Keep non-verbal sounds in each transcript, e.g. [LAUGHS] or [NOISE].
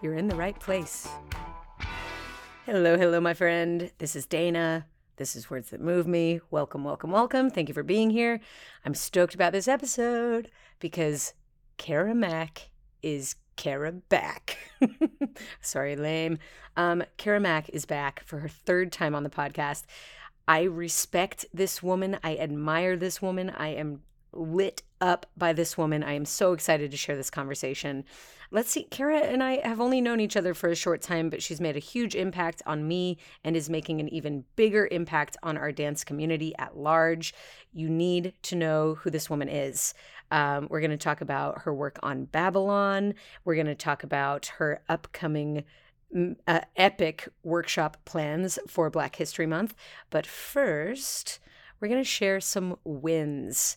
you're in the right place. Hello, hello, my friend. This is Dana. This is Words That Move Me. Welcome, welcome, welcome. Thank you for being here. I'm stoked about this episode because Kara Mack is Kara back. [LAUGHS] Sorry, lame. Um, Kara Mack is back for her third time on the podcast. I respect this woman. I admire this woman. I am lit up by this woman. I am so excited to share this conversation. Let's see, Kara and I have only known each other for a short time, but she's made a huge impact on me and is making an even bigger impact on our dance community at large. You need to know who this woman is. Um, we're going to talk about her work on Babylon. We're going to talk about her upcoming uh, epic workshop plans for Black History Month. But first, we're going to share some wins.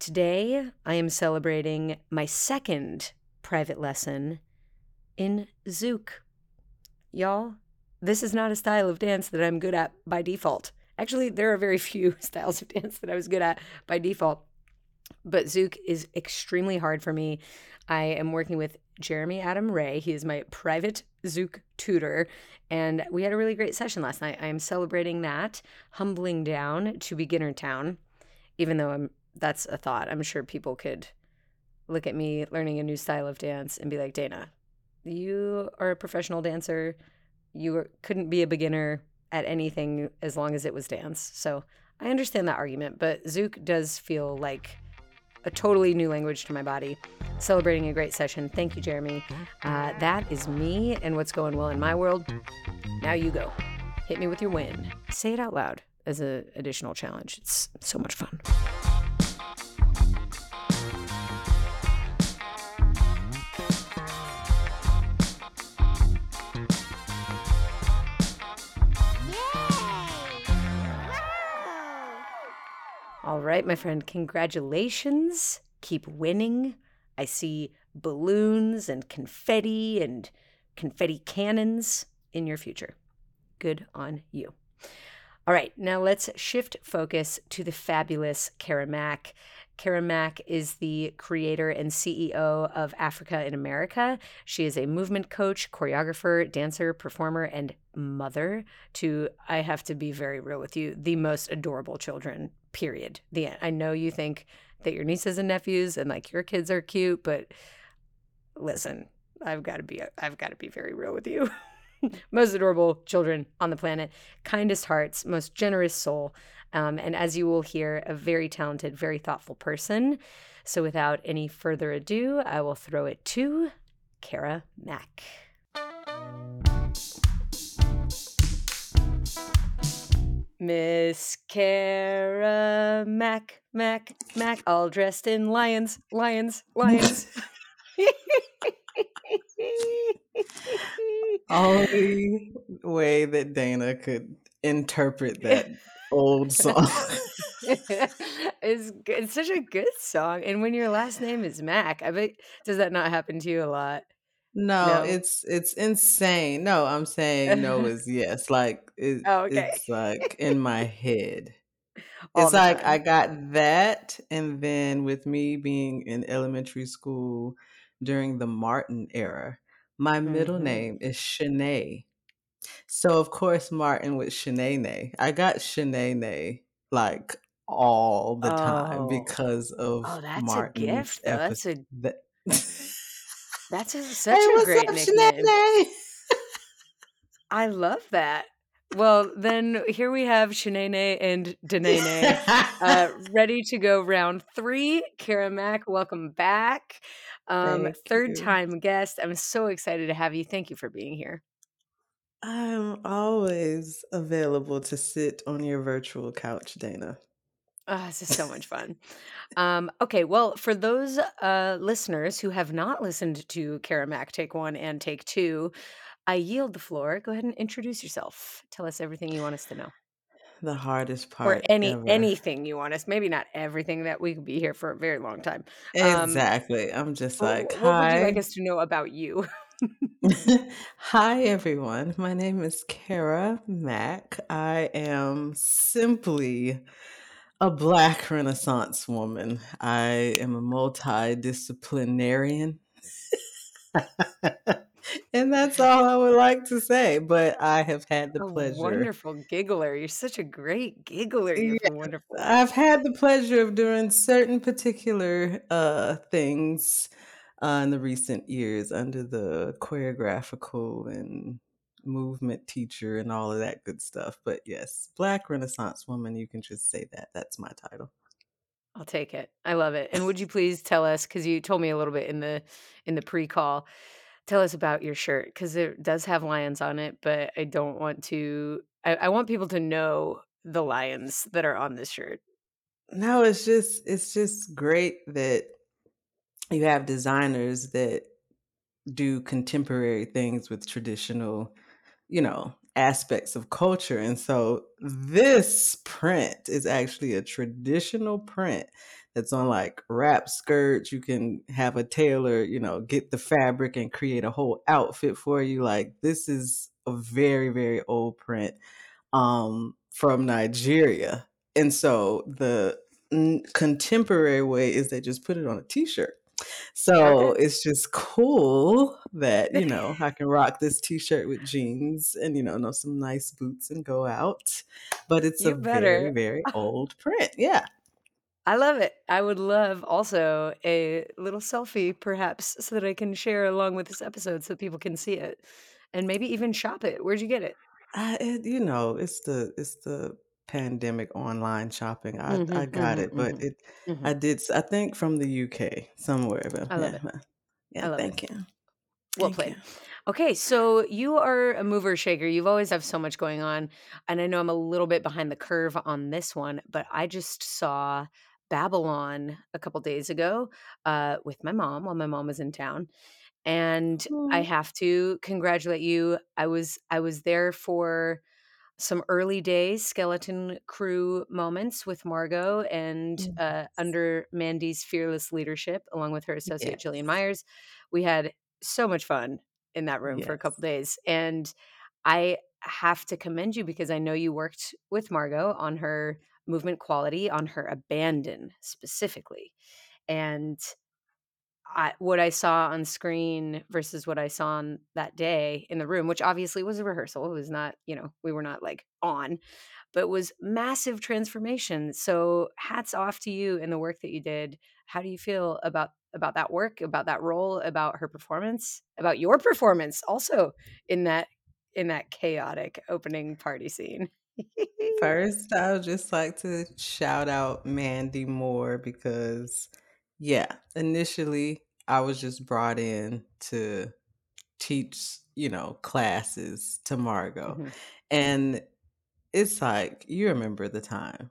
Today, I am celebrating my second private lesson in Zouk. Y'all, this is not a style of dance that I'm good at by default. Actually, there are very [LAUGHS] few styles of dance that I was good at by default. But Zouk is extremely hard for me. I am working with Jeremy Adam Ray. He is my private Zouk tutor. And we had a really great session last night. I am celebrating that, humbling down to beginner town, even though I'm that's a thought. I'm sure people could look at me learning a new style of dance and be like, Dana, you are a professional dancer. You couldn't be a beginner at anything as long as it was dance. So I understand that argument, but Zouk does feel like a totally new language to my body. Celebrating a great session. Thank you, Jeremy. Uh, that is me and what's going well in my world. Now you go. Hit me with your win. Say it out loud as an additional challenge. It's so much fun. All right, my friend, congratulations. Keep winning. I see balloons and confetti and confetti cannons in your future. Good on you. All right, now let's shift focus to the fabulous Kara Mack. Kara Mack is the creator and CEO of Africa in America. She is a movement coach, choreographer, dancer, performer, and mother to, I have to be very real with you, the most adorable children period. The end. I know you think that your nieces and nephews and like your kids are cute, but listen, I've got to be I've got to be very real with you. [LAUGHS] most adorable children on the planet, kindest hearts, most generous soul, um, and as you will hear, a very talented, very thoughtful person. So, without any further ado, I will throw it to Kara Mack. Miss Kara Mack, Mack, Mack, all dressed in lions, lions, lions. [LAUGHS] [LAUGHS] Only way that Dana could interpret that old [LAUGHS] song. it's it's such a good song, and when your last name is Mack, I bet does that not happen to you a lot? No, no, it's it's insane. No, I'm saying no [LAUGHS] is yes. Like it, oh, okay. it's like in my head. [LAUGHS] it's like time. I got that, and then with me being in elementary school during the Martin era, my mm-hmm. middle name is Shanae. So of course Martin with Shanae. I got Shanae like all the time oh. because of oh, that's Martin's a gift. That's a that, that's a, [LAUGHS] such hey, a great up, nickname. I love that. Well, then here we have Shanae and Danae uh, [LAUGHS] ready to go round three. Kara Mack, welcome back. Um, third you. time guest. I'm so excited to have you. Thank you for being here. I'm always available to sit on your virtual couch, Dana. Oh, this is so much [LAUGHS] fun. Um, okay, well, for those uh, listeners who have not listened to Kara Mack Take One and Take Two, I yield the floor. Go ahead and introduce yourself. Tell us everything you want us to know. The hardest part, or any ever. anything you want us. Maybe not everything that we could be here for a very long time. Um, exactly. I'm just like, what, what would you like us to know about you? [LAUGHS] Hi, everyone. My name is Kara Mack. I am simply a Black Renaissance woman. I am a multidisciplinarian. [LAUGHS] and that's all I would like to say. But I have had the a pleasure. Wonderful giggler. You're such a great giggler. You're yes, wonderful. I've had the pleasure of doing certain particular uh, things uh, in the recent years under the choreographical and movement teacher and all of that good stuff. But yes, Black Renaissance woman, you can just say that. That's my title. I'll take it. I love it. And would you please tell us cuz you told me a little bit in the in the pre-call. Tell us about your shirt cuz it does have lions on it, but I don't want to I, I want people to know the lions that are on this shirt. No, it's just it's just great that you have designers that do contemporary things with traditional you know, aspects of culture. And so this print is actually a traditional print that's on like wrap skirts. You can have a tailor, you know, get the fabric and create a whole outfit for you. Like this is a very, very old print um, from Nigeria. And so the n- contemporary way is they just put it on a t-shirt. So okay. it's just cool that, you know, [LAUGHS] I can rock this t-shirt with jeans and, you know, know some nice boots and go out. But it's you a better. very, very [LAUGHS] old print. Yeah. I love it. I would love also a little selfie, perhaps, so that I can share along with this episode so people can see it and maybe even shop it. Where'd you get it? Uh, it you know, it's the it's the pandemic online shopping. I mm-hmm, I got mm-hmm, it, but mm-hmm, it mm-hmm. I did I think from the UK somewhere. But I love yeah, it. [LAUGHS] Yeah, I love thank it. you. Well played. Okay, so you are a mover shaker. You've always have so much going on, and I know I'm a little bit behind the curve on this one, but I just saw Babylon a couple days ago uh, with my mom while my mom was in town, and I have to congratulate you. I was I was there for some early days skeleton crew moments with Margot and uh, under Mandy's fearless leadership, along with her associate yes. Jillian Meyers. We had so much fun in that room yes. for a couple days. And I have to commend you because I know you worked with Margot on her movement quality, on her abandon specifically. And I, what I saw on screen versus what I saw on that day in the room, which obviously was a rehearsal, it was not, you know, we were not like on, but was massive transformation. So hats off to you and the work that you did. How do you feel about about that work, about that role, about her performance, about your performance also in that in that chaotic opening party scene? [LAUGHS] First, I would just like to shout out Mandy Moore because yeah, initially I was just brought in to teach, you know, classes to Margot. Mm-hmm. And it's like, you remember the time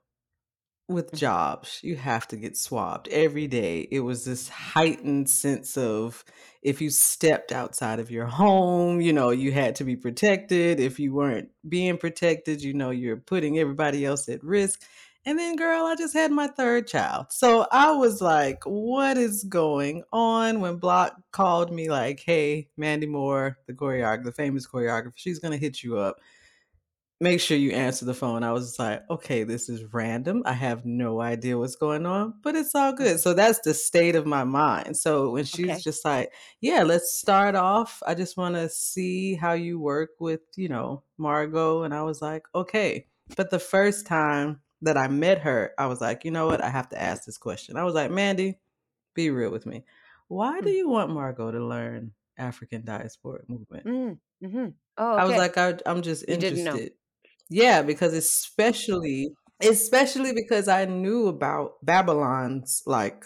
with mm-hmm. jobs, you have to get swabbed every day. It was this heightened sense of if you stepped outside of your home, you know, you had to be protected. If you weren't being protected, you know, you're putting everybody else at risk. And then, girl, I just had my third child. So I was like, what is going on? When Block called me, like, hey, Mandy Moore, the choreographer, the famous choreographer, she's going to hit you up. Make sure you answer the phone. I was like, okay, this is random. I have no idea what's going on, but it's all mm. good. So that's the state of my mind. So when she's okay. just like, yeah, let's start off. I just want to see how you work with, you know, Margot. And I was like, okay. But the first time, that I met her, I was like, you know what? I have to ask this question. I was like, Mandy, be real with me. Why do mm. you want Margot to learn African diasporic movement? Mm, mm-hmm. Oh, okay. I was like, I, am just interested. Yeah, because especially, especially because I knew about Babylon's like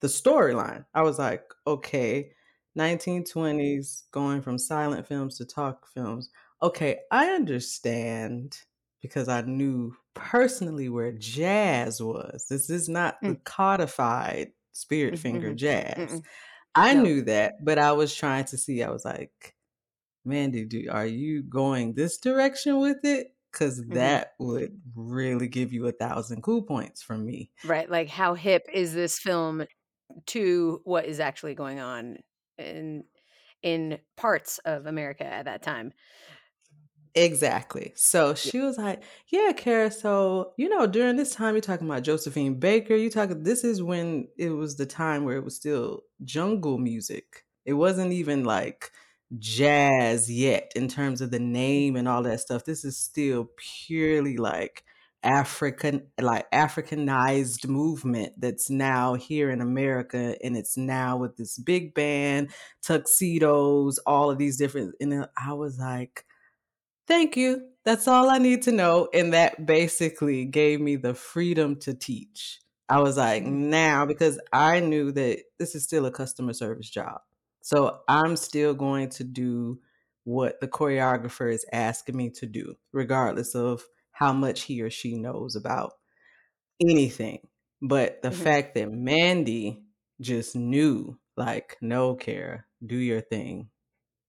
the storyline. I was like, okay, 1920s going from silent films to talk films. Okay, I understand because I knew personally where jazz was. This is not the Mm. codified spirit Mhm, finger mhm. jazz. Mm-mm. I No. knew that, but I was trying to see. I was like, "Mandy, do are you going this direction with it? Because Mhm. that would really give you a thousand cool points from me." Right, like, how hip is this film to what is actually going on in in parts of America at that time? Exactly. So Yeah. she was like, "Yeah, Kara, so, you know, during this time, you're talking about Josephine Baker, you talking this is when it was the time where it was still jungle music. It wasn't even, like, jazz yet in terms of the name and all that stuff. This is still purely, like, African like, Africanized movement that's now here in America, and it's now with this big band, tuxedos, all of these different" and then I was like, "Thank you. That's all I need to know," and that basically gave me the freedom to teach. I was like. "Now" because I knew that this is still a customer service job. So, I'm still going to do what the choreographer is asking me to do, regardless of how much he or she knows about anything. But the Mhm. fact that Mandy just knew, like, "No, Kara, do your thing.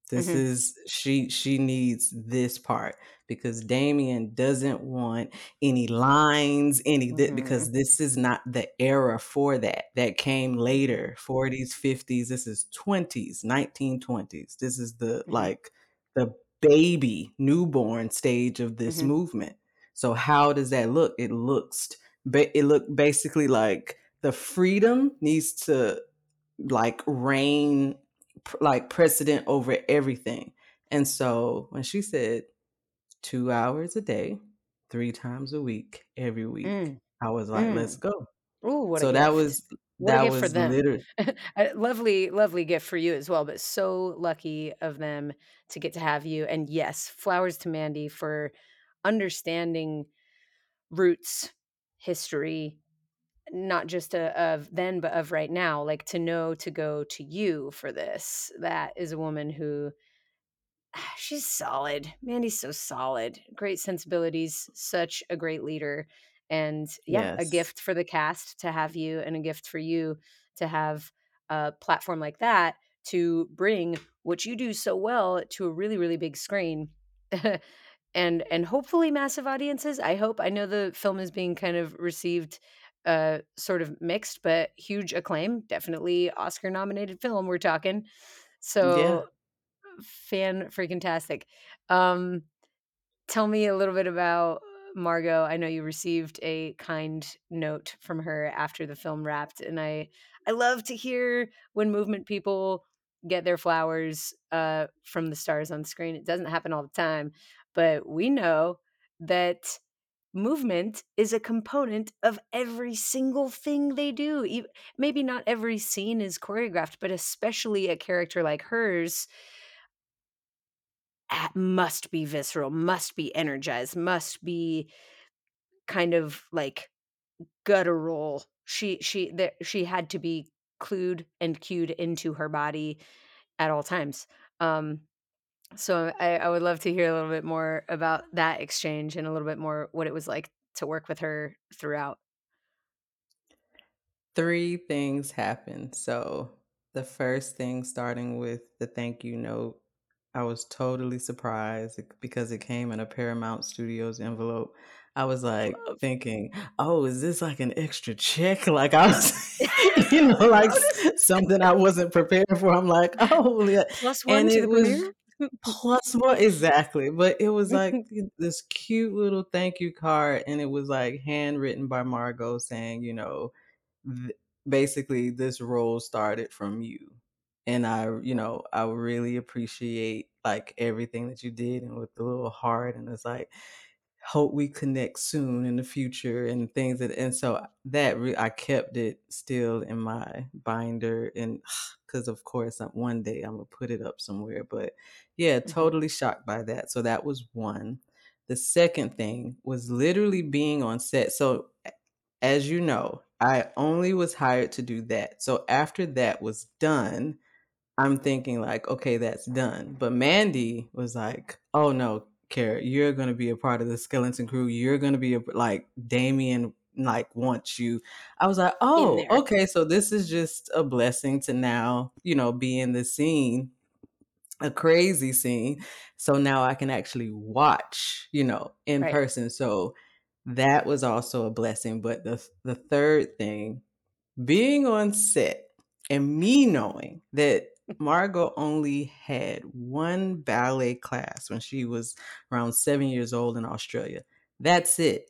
This Mhm. is she she needs this part because Damien doesn't want any lines, any thi Mhm. because this is not the era for that. That came later, 40s, 50s, this is 20s, 1920s. This is the, Mhm. like, the baby, newborn stage of this Mhm. movement. So, how does that look? It looks it looked basically like the freedom needs to, like, reign like, precedent over everything. And so, when she said 2 hours a day, 3 times a week, every week, Mm. I was like, "Let's Mm. go." Ooh, what a So, that gift. was What that for was them. liter [LAUGHS] lovely, lovely gift for you as well, but so lucky of them to get to have you, and yes, flowers to Mandy for understanding roots, history, not just, uh, of then, but of right now, like, to know to go to you for this. That is a woman who she's solid. Mandy's so solid. Great sensibilities, such a great leader, and, yeah, a gift for the cast to have you, and a gift for you to have a platform like that to bring what you do so well to a really, really big screen, [LAUGHS] and and hopefully massive audiences, I hope. I know the film is being kind of received, uh, sort of mixed, but huge acclaim. Definitely Oscar-nominated film, we're talking. Yeah. So, fan-freaking-tastic. Um, tell me a little bit about Margot. I know you received a kind note from her after the film wrapped, and I I love to hear when movement people get their flowers, uh, from the stars on screen. It doesn't happen all the time, but we know that movement is a component of every single thing they do. Maybe not every scene is choreographed, but especially a character like hers must be visceral, must be energized, must be kind of, like, guttural. She she she had to be clued and cued into her body at all times. Um, so I I would love to hear a little bit more about that exchange and a little bit more what it was like to work with her throughout. 3 things happened. So, the first thing starting with the thank you note, I was totally surprised because it came in a Paramount Studios envelope. I was, like, thinking, "Oh, is this, like, an extra check?" [LAUGHS] Like, I was [LAUGHS] you know, like, something I wasn't prepared for. I'm like, "Oh, yeah." Plus 1 And to it the was premiere? [LAUGHS] [LAUGHS] plus 1 exactly, but it was, like, [LAUGHS] this cute little thank you card, and it was, like, handwritten by Margot saying, you know, th basically, "This role started from you, and i you know, I really appreciate, like, everything that you did," and with the little heart, and it's like, "Hope we connect soon in the future," and things that and so that re I kept it still in my binder and [SIGHS] because of course, uh, one day, Imma put it up somewhere, but, yeah, Mhm. totally shocked by that. So that was 1. The second thing was literally being on set. So, as you know, I only was hired to do that. So after that was done, I'm thinking like, "Okay, that's done." But Mandy was like, "Oh, no. Kara, you're gonna be a part of the skeleton crew. You're gonna be a, like Damien like wants you. I was like, oh, okay, so this is just a blessing to now, you know, be in the scene, a crazy scene. So now I can actually watch, you know, in right. person. So that was also a blessing. But the the third thing, being on set and me knowing that Margot only had one ballet class when she was around seven years old in Australia. That's it.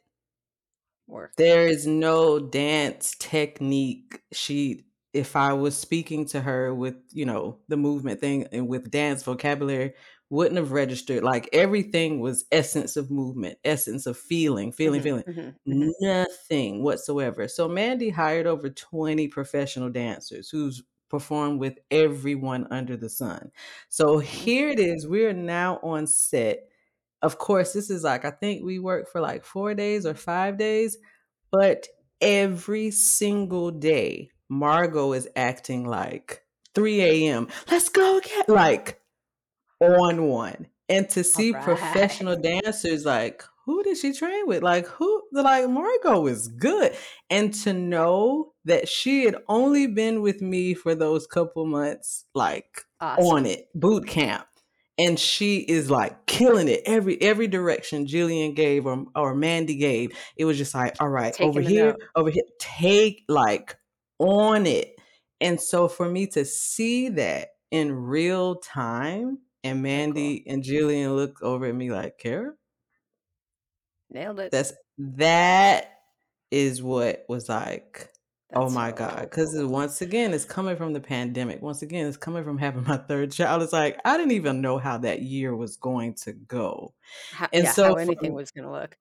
Work. There is no dance technique. She, if I was speaking to her with, you know, the movement thing and with dance vocabulary, wouldn't have registered. Like everything was essence of movement, essence of feeling, feeling, mm-hmm, feeling. Mm-hmm, mm-hmm. Nothing whatsoever. So Mandy hired over 20 professional dancers who's performed with everyone under the sun. So mm-hmm. here it is. We're now on set. Of course, this is like, I think we work for like four days or five days, but every single day, Margot is acting like 3 a.m. Let's go get Like on one. And to see right. professional dancers like, who did she train with? Like, who? Like, Margot is good. And to know that she had only been with me for those couple months, like awesome. on it, boot camp. And she is like killing it every every direction Jillian gave or or Mandy gave. It was just like, all right, Taking over here, over here, take like on it. And so for me to see that in real time and Mandy cool. and Jillian look over at me like, Kara, nailed it. That's that is what was like. Oh That's my so god! Because cool. once again, it's coming from the pandemic. Once again, it's coming from having my third child. It's like I didn't even know how that year was going to go, how, and yeah, so how anything for, was going to look.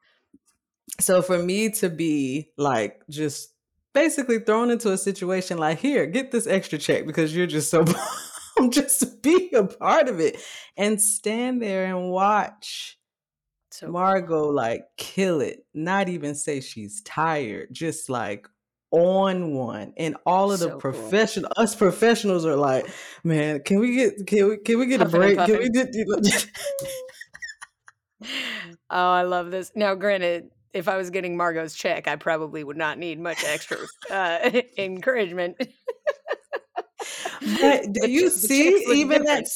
So for me to be like just basically thrown into a situation like, here, get this extra check because you're just so [LAUGHS] I'm just be a part of it and stand there and watch so Margot like kill it. Not even say she's tired, just like on one. And all of the so professional cool. us professionals are like, man, can we get can we can we get puffin a break? Can we get [LAUGHS] Oh, I love this. Now granted, if I was getting Margot's check, I probably would not need much extra uh, [LAUGHS] encouragement. [LAUGHS] But did you see even that?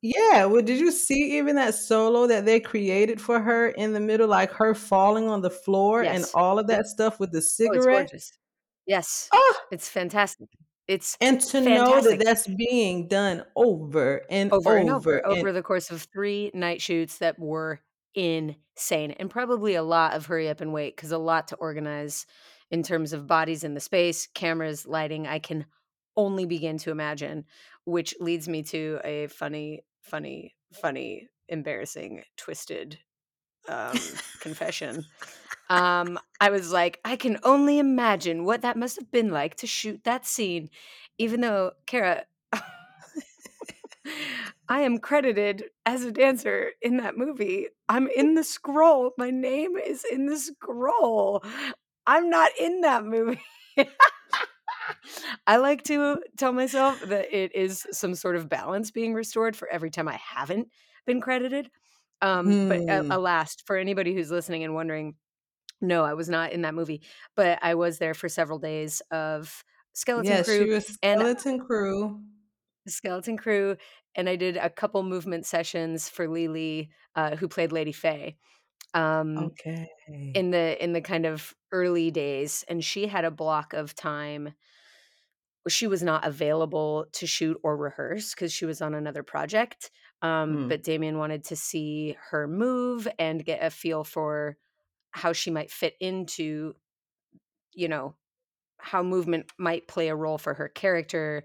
Yeah. Well, did you see even that solo that they created for her in the middle, like her falling on the floor yes. and all of that stuff with the cigarette? Oh, yes, oh. it's fantastic. It's and to fantastic. know that that's being done over and over, over and over, and over the course of three night shoots that were insane, and probably a lot of hurry up and wait because a lot to organize in terms of bodies in the space, cameras, lighting. I can only begin to imagine, which leads me to a funny, funny, funny, embarrassing, twisted um, confession. Um, I was like, I can only imagine what that must have been like to shoot that scene, even though Kara. [LAUGHS] I am credited as a dancer in that movie. I'm in the scroll. My name is in the scroll. I'm not in that movie. [LAUGHS] I like to tell myself that it is some sort of balance being restored for every time I haven't been credited. Um, But uh, hmm. alas, for anybody who's listening and wondering, no, I was not in that movie, but I was there for several days of Skeleton yes, Crew. She was Skeleton and, Crew. Skeleton Crew, and I did a couple movement sessions for Lily, uh, who played Lady Fay. Um, okay. In the in the kind of early days, and she had a block of time she was not available to shoot or rehearse because she was on another project. Um, mm. But Damien wanted to see her move and get a feel for how she might fit into, you know, how movement might play a role for her character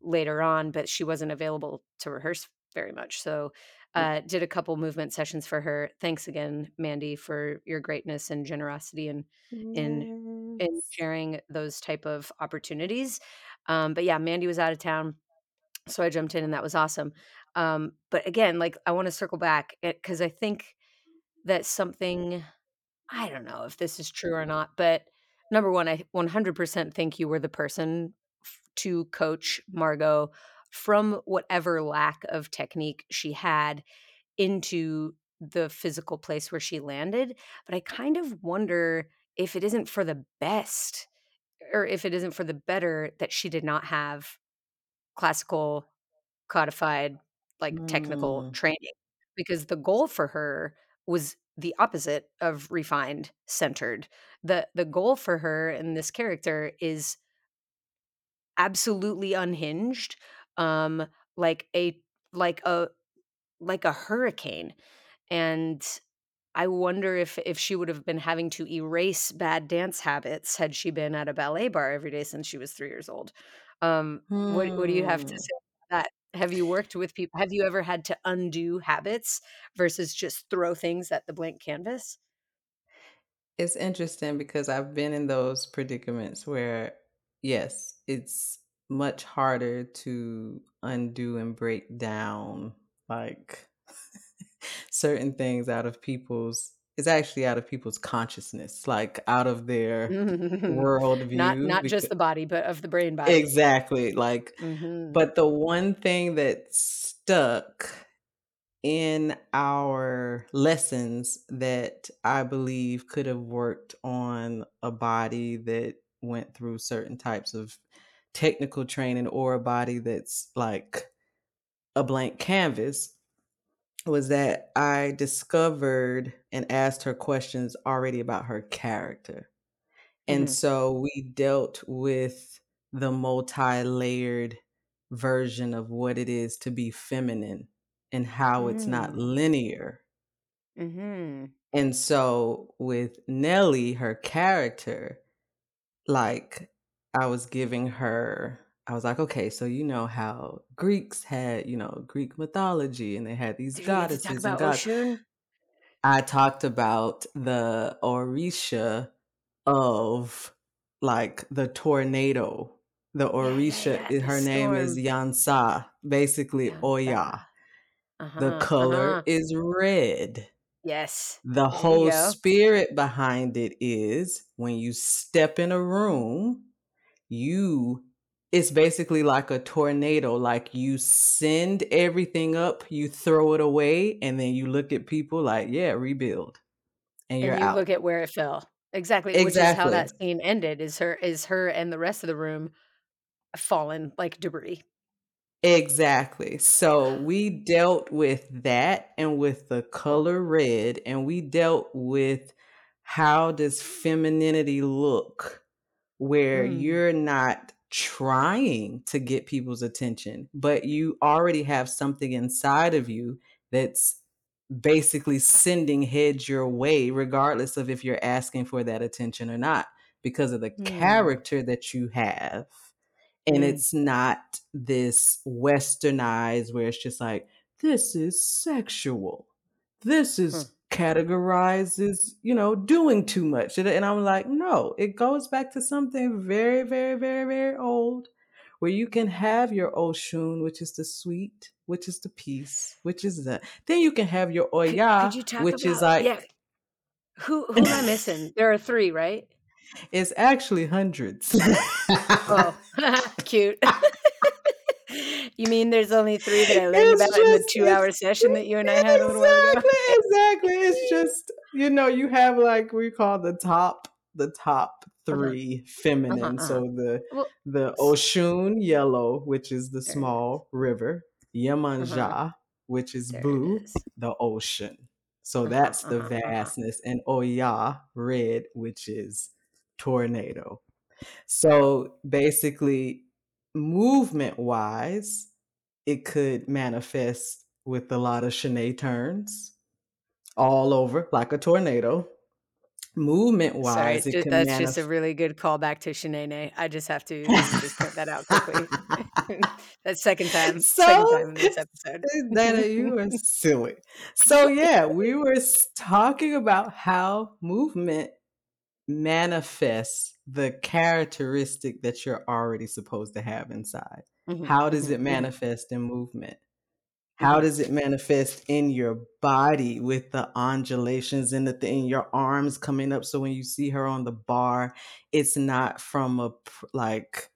later on. But she wasn't available to rehearse very much. So, uh, did a couple movement sessions for her. Thanks again, Mandy, for your greatness and generosity in yes. in in sharing those type of opportunities. Um, but yeah, Mandy was out of town. So I jumped in and that was awesome. Um, but again, like I want to circle back because I think that something, I don't know if this is true or not, but number one, I 100% think you were the person to coach Margot from whatever lack of technique she had into the physical place where she landed, but I kind of wonder if it isn't for the best or if it isn't for the better that she did not have classical codified like technical Mm. training because the goal for her was the opposite of refined centered. The the goal for her in this character is absolutely unhinged um like a like a like a hurricane and I wonder if if she would have been having to erase bad dance habits had she been at a ballet bar every day since she was 3 years old. Um, what what do you have to Hmm. say? Have you worked with people have you ever had to undo habits versus just throw things at the blank canvas? It's interesting because I've been in those predicaments where, yes, it's much harder to undo and break down, like, [LAUGHS] certain things out of people's it's actually out of people's consciousness, like, out of their Not worldview not becau just the body, but of the brain body. Exactly, like Mhm. but the one thing that stuck in our lessons that I believe could have worked on a body that went through certain types of technical training or a body that's like a blank canvas was that I discovered and asked her questions already about her character. And Mhm. so we dealt with the multi-layered version of what it is to be feminine and how it's not Mm. linear. Mhm. And so with Nellie, her character, like I was giving her I was like, "Okay, so you know how Greeks had, you know, Greek mythology and they had these Did you get to talk goddesses and gods." Oshun? I talked about the Orisha of, like, the tornado. The Yeah, yeah, Orisha, yeah, the her name is storm. Yansa, basically Yansa. Oya. The Uh-huh, color uh-huh. is red. Yes, The whole spirit behind it is when you step in a room, you it's basically like a tornado, like you send everything up, you throw it away, and then you look at people like, "Yeah, rebuild." And And you're you out. look at where it fell. Exactly, exactly which is how that scene ended, is her is her and the rest of the room fallen like debris. Exactly. So [SIGHS] we dealt with that and with the color red, and we dealt with how does femininity look where Mm. you're not trying to get people's attention, but you already have something inside of you that's basically sending heads your way regardless of if you're asking for that attention or not because of the Hmm. character that you have. And Mm. it's not this westernized where it's just like, "This is sexual. This is categorized as, you know, doing too much." And I'm like, "No, it goes back to something very, very, very, very old where you can have your Oshun, which is the sweet, which is the peace, which is the then you can have your Could could Oya, talk which is like yeah. Who who am I missing? There are 3, right? [LAUGHS] It's actually hundreds. Oh, [LAUGHS] cute. [LAUGHS] You mean there's only 3 that I learned It's about in the two-hour session that you and I had a little while ago? exactly, exactly. It's just, you know, you have, like, we call the top the top Uh-huh. 3 Uh-huh, feminine. uh-huh. So the Well, the Oshun, yellow, which is the There it is. small river, Uh-huh. Yemanja, which is There blue, is. the ocean. So Uh-huh, that's the uh-huh, uh-huh. vastness, and Oya, red, which is tornado. So, basically, movement-wise, it could manifest with a lot of Shanae turns all over like a tornado. Movement-wise, it ju can that's just a really good callback to Shanae. I just have to just point that out [LAUGHS] quickly. [LAUGHS] That's 2nd time 2nd So, time in this episode. [LAUGHS] Dana, you are silly. So, yeah, we were talking about how movement manifests the characteristic that you're already supposed to have inside. Mhm, How does mhm, it mhm. manifest in movement? How Mhm. does it manifest in your body with the undulations and the thing your arms coming up, so when you see her on the bar, it's not from a like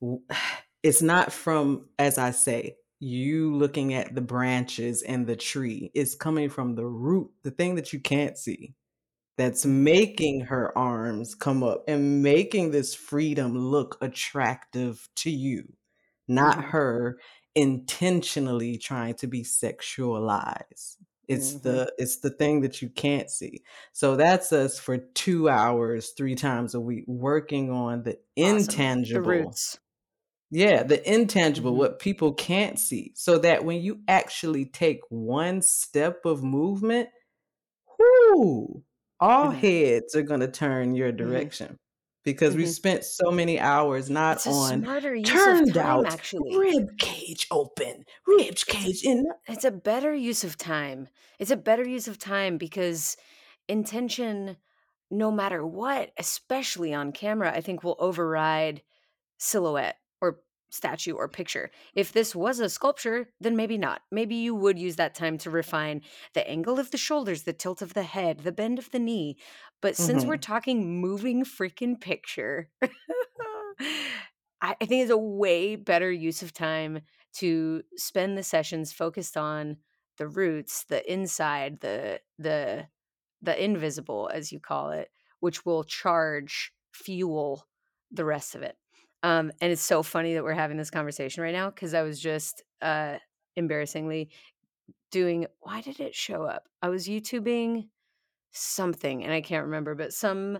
[SIGHS] it's not from, as I say, you looking at the branches and the tree. It's coming from the root, the thing that you can't see, that's making her arms come up and making this freedom look attractive to you, not mm-hmm. her intentionally trying to be sexualized. It's mm-hmm. the it's the thing that you can't see. So that's us for 2 hours 3 times a week working on the awesome. intangible. The roots. Yeah, the intangible, mm-hmm. what people can't see. So that when you actually take one step of movement, whoo, all mm-hmm. heads are going to turn your mm-hmm. direction because we mm-hmm. spent so many hours not It's on turned time, out actually. rib cage open, rib cage in. It's a better use of time. It's a better use of time because intention, no matter what, especially on camera, I think will override silhouette statue or picture. If this was a sculpture, then maybe not. Maybe you would use that time to refine the angle of the shoulders, the tilt of the head, the bend of the knee. But since we're mm-hmm. talking moving freaking picture, [LAUGHS] I, I think it's a way better use of time to spend the sessions focused on the roots, the inside, the the the invisible, as you call it, which will charge fuel the rest of it. Um, and it's so funny that we're having this conversation right now because I was just uh, embarrassingly doing. Why did it show up? I was YouTubing something, and I can't remember, but some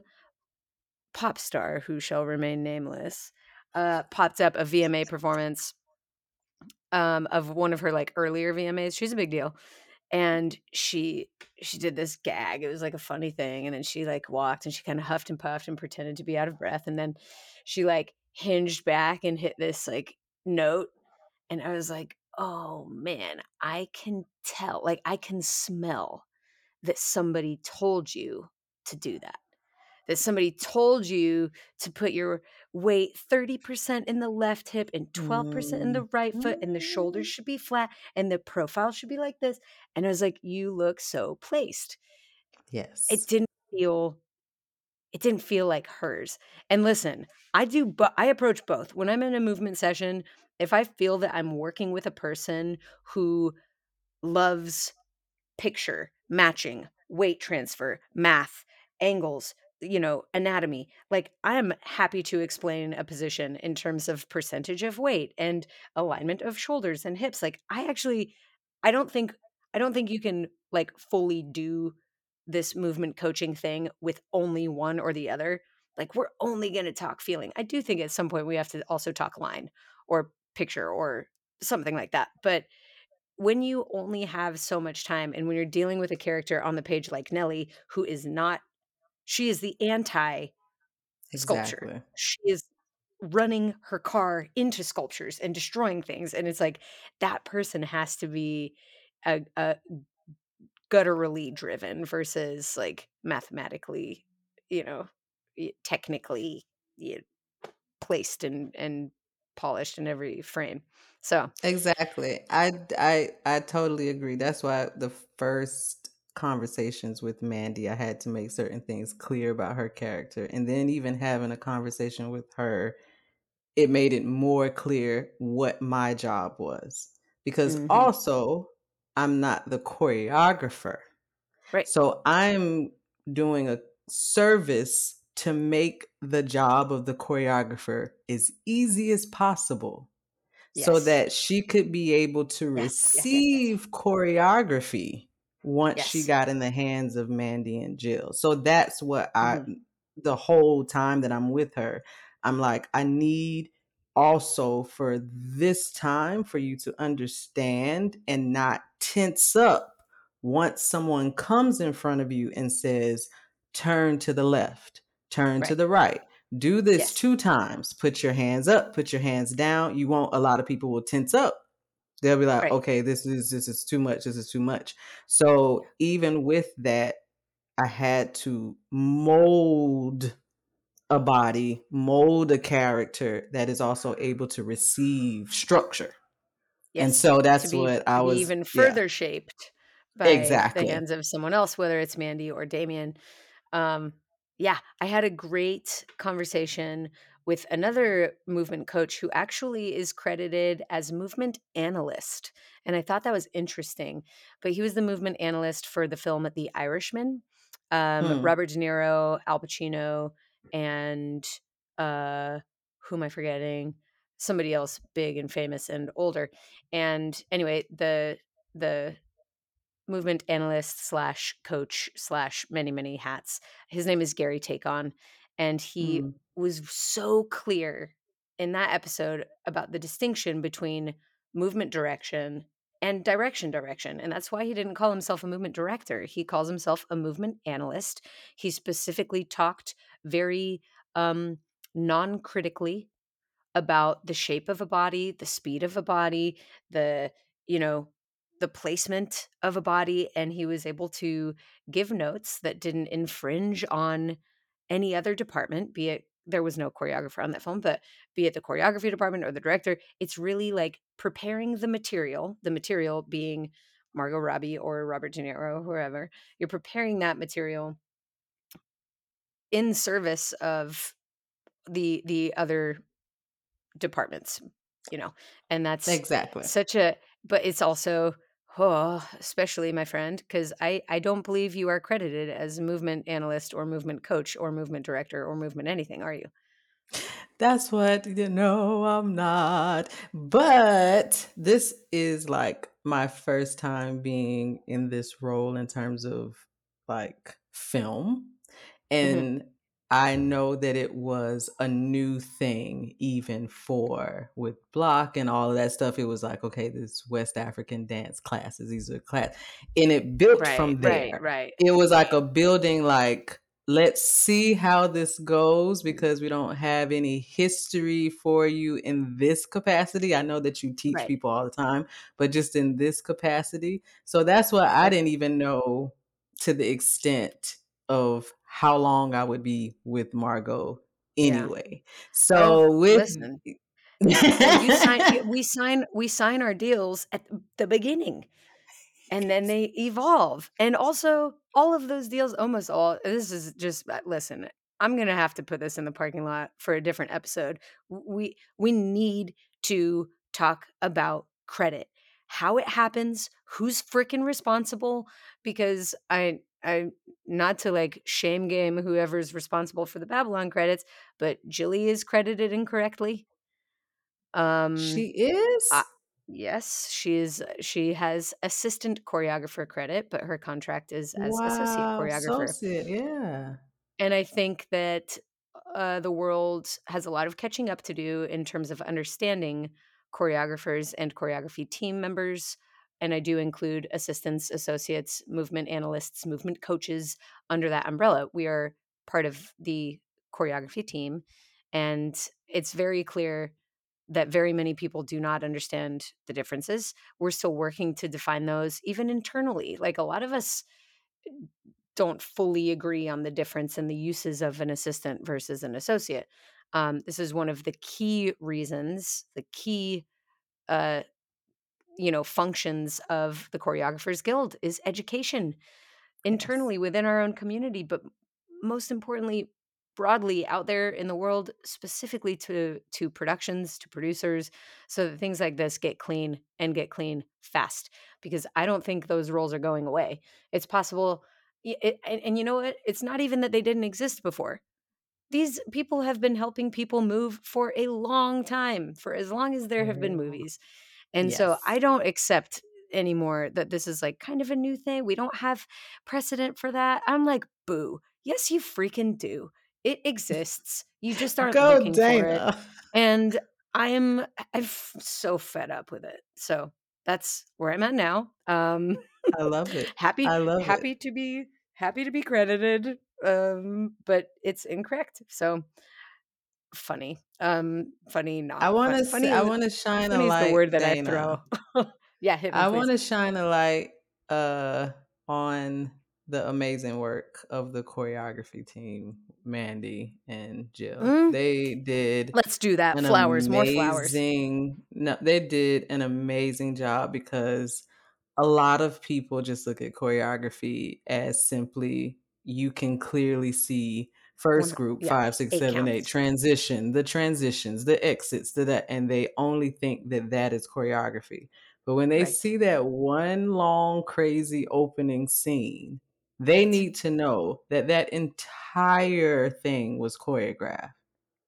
pop star who shall remain nameless uh, popped up a VMA performance um, of one of her like earlier VMAs. She's a big deal, and she she did this gag. It was like a funny thing, and then she like walked and she kind of huffed and puffed and pretended to be out of breath, and then she like hinged back and hit this like note and i was like oh man i can tell like i can smell that somebody told you to do that that somebody told you to put your weight 30% in the left hip and 12% in the right foot and the shoulders mm. should be flat and the profile should be like this and i was like you look so placed yes it didn't feel it didn't feel like hers. And listen, I do but I approach both. When I'm in a movement session, if I feel that I'm working with a person who loves picture, matching, weight transfer, math, angles, you know, anatomy, like I'm happy to explain a position in terms of percentage of weight and alignment of shoulders and hips. Like I actually I don't think I don't think you can like fully do this movement coaching thing with only one or the other. Like we're only going to talk feeling. I do think at some point we have to also talk line or picture or something like that. But when you only have so much time and when you're dealing with a character on the page like Nellie, who is not, she is the anti sculpture. Exactly. She is running her car into sculptures and destroying things. And it's like that person has to be a, a gutturally driven versus like mathematically, you know, technically you know, placed and and polished in every frame. So exactly, I I I totally agree. That's why the first conversations with Mandy, I had to make certain things clear about her character, and then even having a conversation with her, it made it more clear what my job was. Because mm-hmm. also, I'm not the choreographer. Right. So I'm doing a service to make the job of the choreographer as easy as possible yes. so that she could be able to yes. receive yes. choreography once she got in the hands of Mandy and Jill. So that's what I mm-hmm. the whole time that I'm with her, I'm like I need also for this time for you to understand and not tense up once someone comes in front of you and says, turn to the left, turn right. to the right, do this yes. two times, put your hands up, put your hands down. You won't, a lot of people will tense up. They'll be like, right. okay, this is this is too much, this is too much. So even with that, I had to mold a body, mold a character that is also able to receive structure. Yes, and so that's what I was even further yeah. shaped by exactly. the hands of someone else, whether it's Mandy or Damien. Um, yeah, I had a great conversation with another movement coach who actually is credited as movement analyst. And I thought that was interesting. But he was the movement analyst for the film The Irishman. Um, hmm. Robert De Niro, Al Pacino, and uh, who am I forgetting? Somebody else big and famous and older. And anyway, the the movement analyst slash coach slash many many hats. His name is Gary Tacon, and he mm. was so clear in that episode about the distinction between movement direction and direction direction and that's why he didn't call himself a movement director. He calls himself a movement analyst. He specifically talked very um, non-critically about the shape of a body the speed of a body the you know the placement of a body and he was able to give notes that didn't infringe on any other department be it there was no choreographer on that film but be it the choreography department or the director it's really like preparing the material the material being margot robbie or robert de niro whoever you're preparing that material in service of the the other departments you know and that's exactly. such a but it's also Oh, especially my friend, because I, I don't believe you are credited as movement analyst or movement coach or movement director or movement anything, are you? That's what you know I'm not. But this is like my first time being in this role in terms of like film. Mm-hmm. And mm-hmm. I know that it was a new thing, even for with block and all of that stuff. It was like, okay, this West African dance classes, these are class, and it built right, from there. Right, right. It was like a building, like let's see how this goes because we don't have any history for you in this capacity. I know that you teach right. people all the time, but just in this capacity. So that's what I didn't even know to the extent of how long I would be with Margot anyway. Yeah. So oh, with listen, you sign, [LAUGHS] we sign we sign our deals at the beginning and then they evolve and also all of those deals almost all this is just uh, listen i'm gonna have to put this in the parking lot for a different episode we we need to talk about credit how it happens who's freaking responsible because i I not to like shame game whoever's responsible for the Babylon credits, but Jilly is credited incorrectly. Um, she is. Uh, yes, she is. She has assistant choreographer credit, but her contract is as wow, associate choreographer. Associate, yeah. And I think that uh, the world has a lot of catching up to do in terms of understanding choreographers and choreography team members and I do include assistants, associates, movement analysts, movement coaches under that umbrella. We are part of the choreography team, and it's very clear that very many people do not understand the differences. We're still working to define those, even internally. Like a lot of us don't fully agree on the difference in the uses of an assistant versus an associate. Um, this is one of the key reasons, the key uh, you know functions of the choreographers guild is education internally yes. within our own community but most importantly broadly out there in the world specifically to to productions to producers so that things like this get clean and get clean fast because i don't think those roles are going away. It's possible it, and, and you know what? It's not even that they didn't exist before. These people have been helping people move for a long time for as long as there have been mm-hmm. movies and yes. so I don't accept anymore that this is like kind of a new thing. We don't have precedent for that. I'm like, boo. Yes, you freaking do. It exists. You just aren't Go, looking Dana. for it. And I am I'm so fed up with it. So that's where I'm at now. Um I love it. [LAUGHS] happy I love happy it. to be happy to be credited. Um, but it's incorrect. So funny. Um, funny not. I want to. Funny. I want to shine a light. the word that Dana. I throw. [LAUGHS] yeah, hit me, I want to shine a light uh, on the amazing work of the choreography team, Mandy and Jill. Mm. They did. Let's do that. Flowers, amazing, more flowers. No, they did an amazing job because a lot of people just look at choreography as simply you can clearly see first group, yeah, five, six, eight seven, counts. eight, transition, the transitions, the exits, the that, and they only think that that is choreography. But when they right. see that one long, crazy opening scene, they right. need to know that that entire thing was choreographed.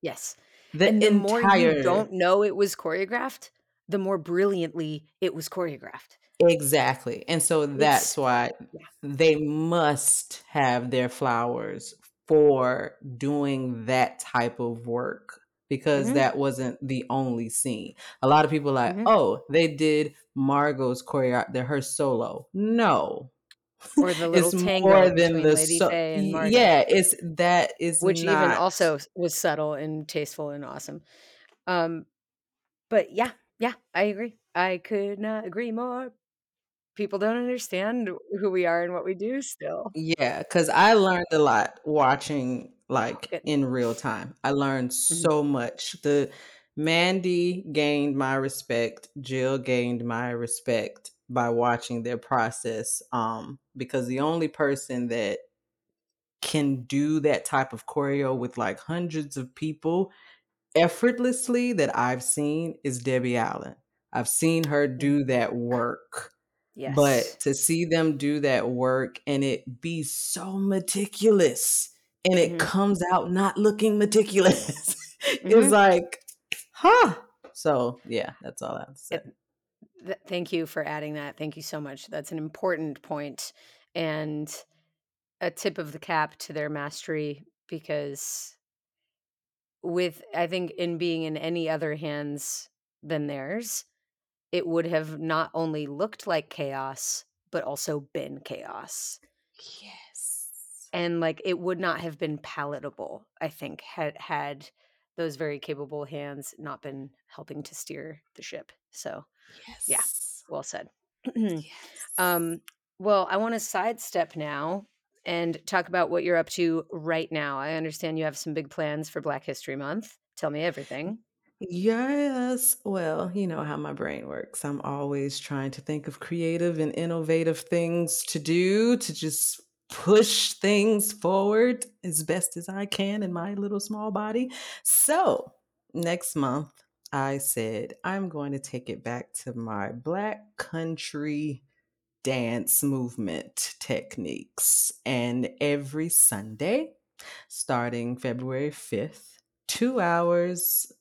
Yes. The and the entire... more you don't know it was choreographed, the more brilliantly it was choreographed. Exactly. And so that's why they must have their flowers for doing that type of work because mm-hmm. that wasn't the only scene. A lot of people like, mm-hmm. oh, they did Margot's choreo, the her solo. No. Or the [LAUGHS] little it's tango more than the Lady so- Fay and Margot. Yeah, it's that is which not... even also was subtle and tasteful and awesome. Um, but yeah, yeah, I agree. I could not agree more people don't understand who we are and what we do still. Yeah, because I learned a lot watching like Good. in real time. I learned mm-hmm. so much. The Mandy gained my respect, Jill gained my respect by watching their process. Um, because the only person that can do that type of choreo with like hundreds of people effortlessly that I've seen is Debbie Allen. I've seen her mm. do that work Yes. But to see them do that work and it be so meticulous and it mm-hmm. comes out not looking meticulous [LAUGHS] mm-hmm. is like, huh. So, yeah, that's all I have to say. It, th- thank you for adding that. Thank you so much. That's an important point and a tip of the cap to their mastery because with I think in being in any other hands than theirs, it would have not only looked like chaos, but also been chaos. Yes. And like it would not have been palatable, I think, had had those very capable hands not been helping to steer the ship. So yes. yeah, well said. [CLEARS THROAT] yes. Um, well, I want to sidestep now and talk about what you're up to right now. I understand you have some big plans for Black History Month. Tell me everything. Yes. Well, you know how my brain works. I'm always trying to think of creative and innovative things to do to just push things forward as best as I can in my little small body. So, next month, I said I'm going to take it back to my Black country dance movement techniques. And every Sunday, starting February 5th, two hours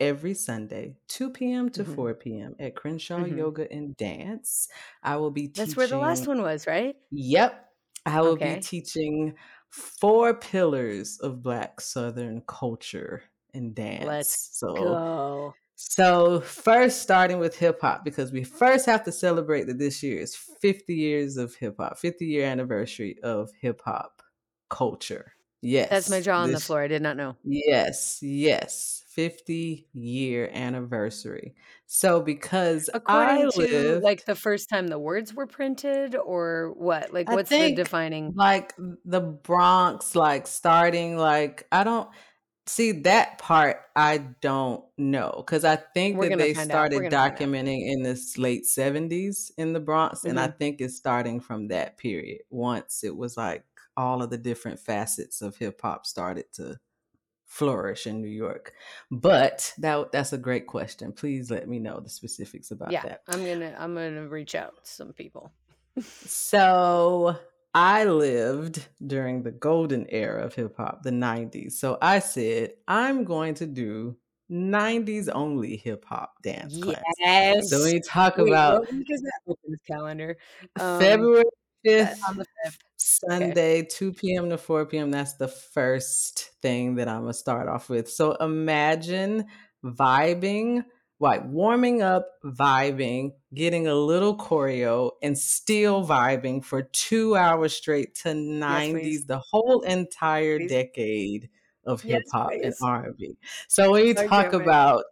every Sunday, 2 p.m. to mm-hmm. 4 p.m. at Crenshaw mm-hmm. Yoga and Dance. I will be teaching. That's where the last one was, right? Yep. I will okay. be teaching four pillars of Black Southern culture and dance. Let's so, go. So, first, starting with hip hop, because we first have to celebrate that this year is 50 years of hip hop, 50 year anniversary of hip hop culture. Yes. That's my jaw on this, the floor. I did not know. Yes, yes. 50 year anniversary. So because according I lived, like the first time the words were printed or what? Like what's the defining like the Bronx like starting like I don't see that part I don't know cuz I think we're that they started documenting in the late 70s in the Bronx mm-hmm. and I mm-hmm. think it's starting from that period once it was like all of the different facets of hip hop started to flourish in New York? But that that's a great question. Please let me know the specifics about yeah, that. I'm gonna I'm gonna reach out to some people. so I lived during the golden era of hip hop, the 90s. So I said, I'm going to do 90s only hip hop dance class. Yes. So when you talk Wait, about calendar, um, February 5th, on the 5th. Sunday, okay. 2 p.m. to 4 p.m. That's the first thing that I'm going to start off with. So imagine vibing, like warming up, vibing, getting a little choreo, and still vibing for two hours straight to 90s, yes, the whole entire please. decade of hip hop yes, and R&B. So when you talk about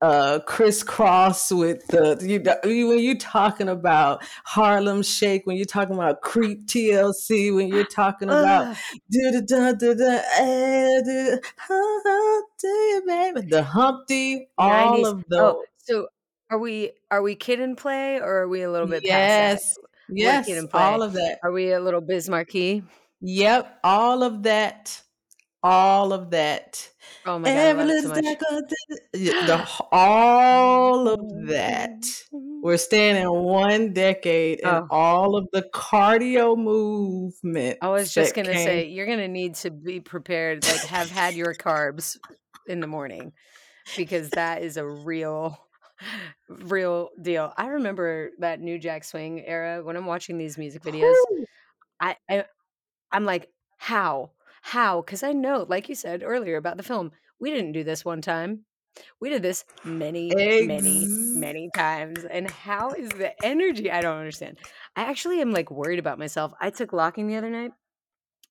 uh Kris Kross with the you when you're talking about Harlem Shake, when you're talking about Creep TLC, when you're talking about [LAUGHS] the Humpty, all of those. Oh, so are we are we Kid 'n Play or are we a little bit yes, Yes, all of that. Are we a little Biz Markie? Yep, all of that all of that. Oh my god, the, [GASPS] all of that. We're mm-hmm. staying in one decade and oh. all of the cardio movement. I was just gonna came. say you're gonna need to be prepared, like have had your [LAUGHS] carbs in the morning because that is a real [SIGHS] real deal. I remember that New Jack Swing era when I'm watching these music videos. I, I I'm like, how? How? Because I know, like you said earlier about the film, we didn't do this one time. We did this many, Eggs. many, many times. And how is the energy? I don't understand. I actually am like worried about myself. I took locking the other night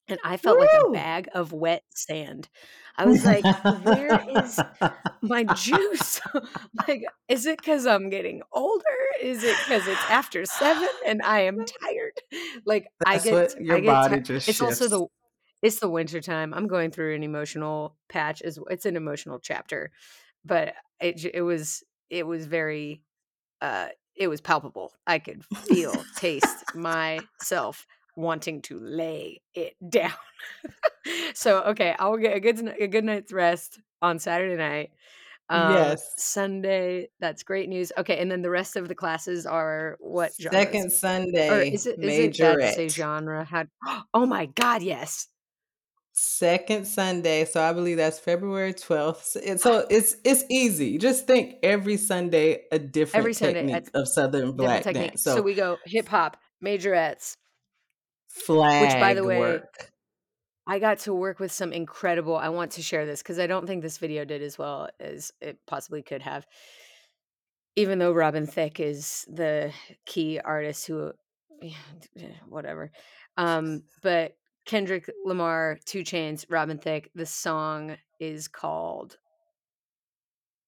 and I felt Woo! like a bag of wet sand. I was like, where is [LAUGHS] my juice? [LAUGHS] like, is it because I'm getting older? Is it because it's after seven and I am tired? Like, That's I get, your I get body just It's shifts. also the, it's the winter time. I'm going through an emotional patch. It's an emotional chapter, but it, it was, it was very, uh, it was palpable. I could feel, taste myself wanting to lay it [LAUGHS] down. so okay, I will get a good a good night's rest on Saturday night. Um, yes. Sunday, that's great news. Okay, and then the rest of the classes are what genres? Second Sunday. Or is it is it bad to say genre? How, [GASPS] oh my god, yes. Second Sunday, so I believe that's February twelfth. So, it's it's easy. Just think every Sunday a different technique of Southern black dance. So, so we go hip hop, majorettes, flag which by the way work. I got to work with some incredible I want to share this because I don't think this video did as well as it possibly could have. Even though Robin Thicke is the key artist who whatever. Um, but Kendrick Lamar, 2 Chainz, Robin Thicke, the song is called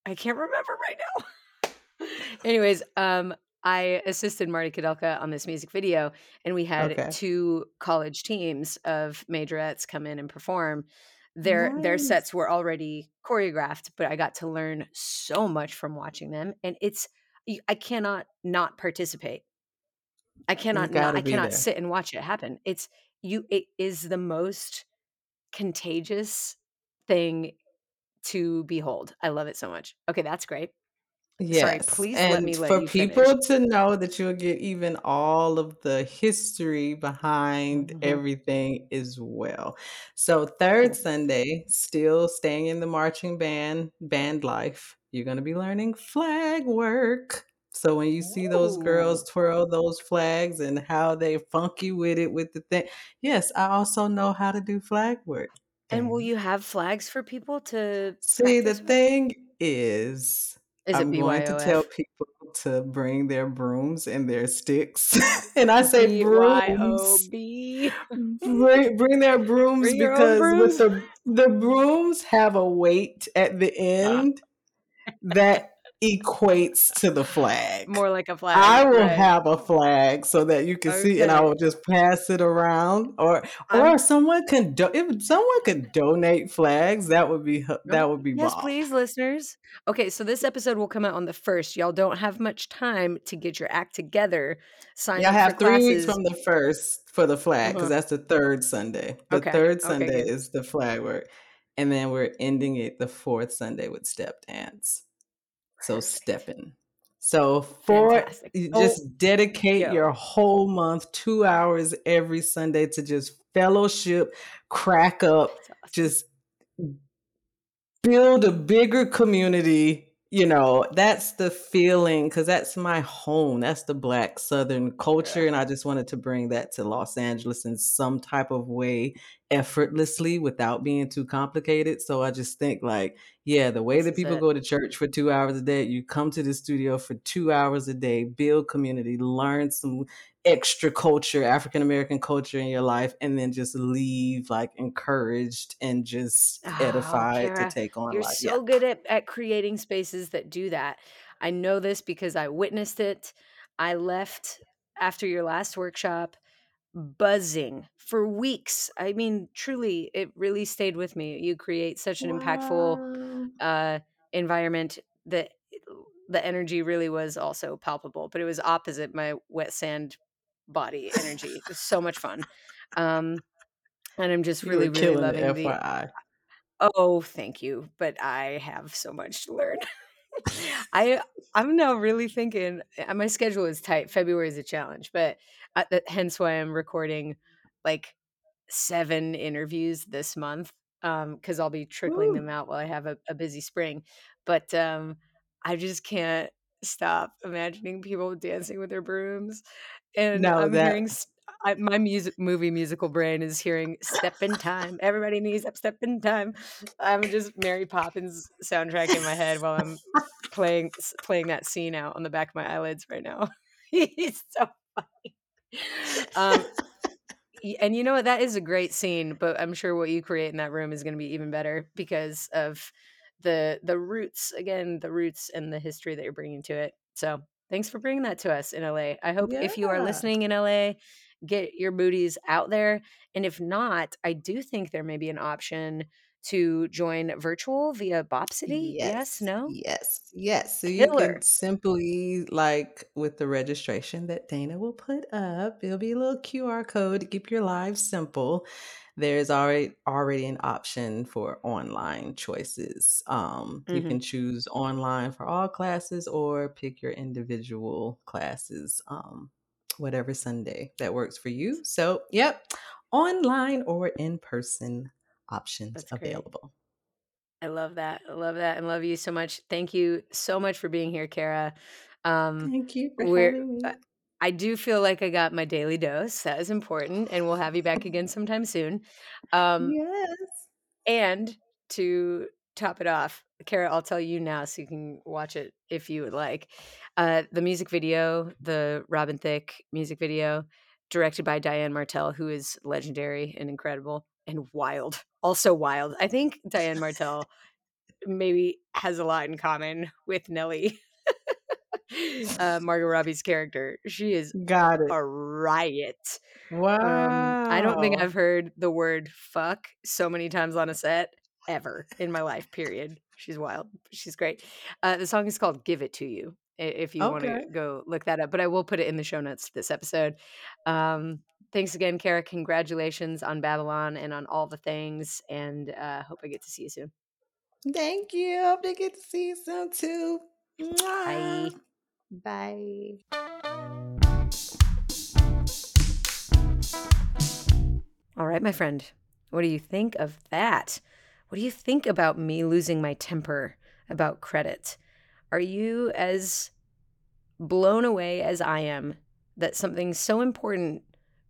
I can't remember right now. [LAUGHS] Anyways, um I assisted Marty Kudelka on this music video, and we had okay. two college teams of majorettes come in and perform. Their nice. their sets were already choreographed, but I got to learn so much from watching them, and it's I cannot not participate. I cannot not, I cannot there. sit and watch it happen. It's you. It is the most contagious thing to behold. I love it so much. Okay, that's great. Sorry, please let me let for people finish. to know that you'll get even all of the history behind Mhm. everything as well. So third Sunday, still staying in the marching band, band life, you're gonna be learning flag work. So when you see those girls oh. twirl those flags and how they funky with it with the thing, yes, I also know how to do flag work. And will you have flags for people to See, the with? thing is is I'm going to tell people to bring their brooms and their sticks. [LAUGHS] and I say brooms. bring, bring their [LAUGHS] brooms bring because brooms. with the the brooms have a weight at the uh. end that equates to the flag. More like a flag. I will right. have a flag so that you can okay. see, and I will just pass it around, or or um, someone can do- if someone could donate flags, that would be that would be yes, bomb. please, listeners. Okay, so this episode will come out on the first. Y'all don't have much time to get your act together. Sign. Y'all have three classes. weeks from the first for the flag because uh-huh. that's the third Sunday. The okay. third Sunday okay, is the flag work, and then we're ending it the fourth Sunday with step dance. So stepping. So for Fantastic. just oh, dedicate yo. your whole month, two hours every Sunday to just fellowship, crack up, awesome. just build a bigger community you know that's the feeling because that's my home that's the black southern culture yeah. and i just wanted to bring that to los angeles in some type of way effortlessly without being too complicated so i just think like yeah the way this that people it. go to church for two hours a day you come to the studio for two hours a day build community learn some extra culture, African American culture in your life, and then just leave like encouraged and just oh, edified to take on life. You're life. so yeah. good at, at creating spaces that do that. I know this because I witnessed it. I left after your last workshop buzzing for weeks. I mean, truly, it really stayed with me. You create such an wow. impactful uh, environment that the energy really was also palpable, but it was opposite my wet sand body energy. It was so much fun. Um, and I'm just really, really loving the. Oh, thank you. But I have so much to learn. [LAUGHS] I I'm now really thinking. Uh, my schedule is tight. February is a challenge, but uh, hence why I'm recording like seven interviews this month because um, I'll be trickling Ooh. them out while I have a, a busy spring. But um, I just can't stop imagining people dancing with their brooms, and no, I'm that... hearing I, my music movie musical brain is hearing "Step in Time." Everybody needs up "Step in Time." I'm just Mary Poppins soundtrack in my head while I'm playing playing that scene out on the back of my eyelids right now. [LAUGHS] He's so funny. Um, and you know what? That is a great scene, but I'm sure what you create in that room is going to be even better because of the the roots again, the roots and the history that you're bringing to it. So thanks for bringing that to us in LA. I hope yeah. if you are listening in LA, get your booties out there, and if not, I do think there may be an option to join virtual via Bopcity? Yes, yes no? Yes, yes. So you can simply, like with the registration that Dana will put up, it'll be a little QR code to keep your lives simple. There's already already an option for online choices. Um, mm-hmm. You can choose online for all classes or pick your individual classes, um, whatever Sunday that works for you. So, yep, online or in person options That's available. Great. I love that. I love that and love you so much. Thank you so much for being here, Kara. Um, Thank you for having me. I do feel like I got my daily dose. That is important, and we'll have you back again [LAUGHS] sometime soon. Um, yes. And to top it off, Kara, I'll tell you now so you can watch it if you would like. Uh, the music video, the Robin Thicke music video, directed by Diane Martel, who is legendary and incredible and wild. Also wild. I think Diane Martel maybe has a lot in common with Nellie. Uh, Margot Robbie's character. She is got it. a riot. Wow. Um, I don't think I've heard the word fuck so many times on a set ever in my life, period. She's wild. She's great. Uh, the song is called Give It to You if you okay. want to go look that up, but I will put it in the show notes this episode. Um, thanks again, Kara. Congratulations on Babylon and on all the things, and uh, hope I get to see you soon. Thank you. Hope to get to see you soon too. Bye. Bye. All right, my friend. What do you think of that? What do you think about me losing my temper about credit? Are you as blown away as I am that something so important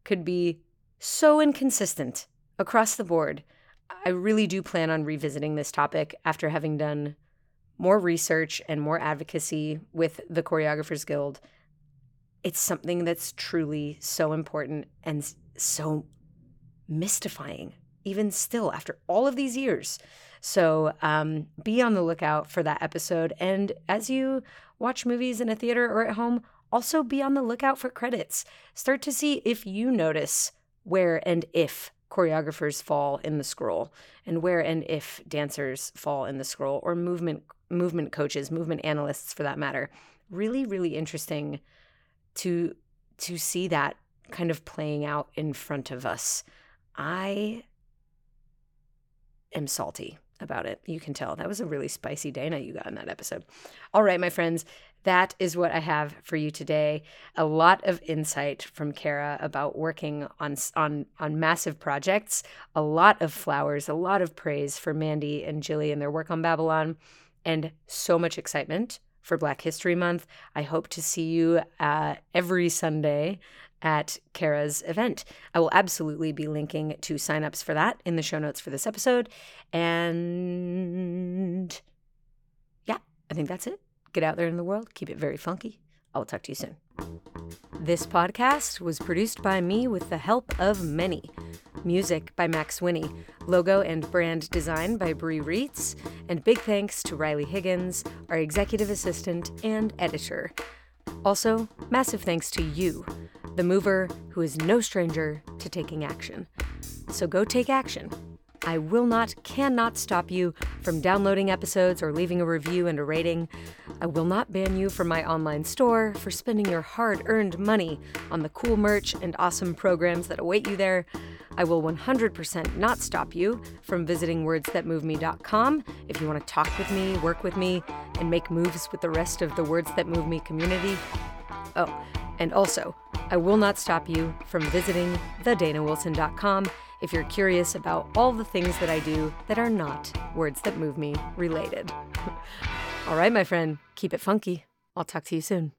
could be so inconsistent across the board. I really do plan on revisiting this topic after having done more research and more advocacy with the Choreographers Guild. It's something that's truly so important and so mystifying, even still after all of these years. So um, be on the lookout for that episode. And as you watch movies in a theater or at home, also, be on the lookout for credits. Start to see if you notice where and if choreographers fall in the scroll and where and if dancers fall in the scroll or movement movement coaches, movement analysts for that matter. Really really interesting to to see that kind of playing out in front of us. I am salty about it. You can tell. That was a really spicy Dana you got in that episode. All right, my friends, that is what I have for you today. A lot of insight from Kara about working on on on massive projects. A lot of flowers, a lot of praise for Mandy and Jilly and their work on Babylon, and so much excitement for Black History Month. I hope to see you uh, every Sunday at Kara's event. I will absolutely be linking to signups for that in the show notes for this episode. And yeah, I think that's it. Get out there in the world, keep it very funky. I'll talk to you soon. This podcast was produced by me with the help of many. Music by Max Winnie, logo and brand design by Brie Reitz, and big thanks to Riley Higgins, our executive assistant and editor. Also, massive thanks to you, the mover who is no stranger to taking action. So go take action. I will not, cannot stop you from downloading episodes or leaving a review and a rating. I will not ban you from my online store for spending your hard earned money on the cool merch and awesome programs that await you there. I will 100% not stop you from visiting wordsthatmoveme.com if you want to talk with me, work with me, and make moves with the rest of the Words That Move Me community. Oh, and also, I will not stop you from visiting thedanawilson.com if you're curious about all the things that I do that are not Words That Move Me related. [LAUGHS] all right, my friend, keep it funky. I'll talk to you soon.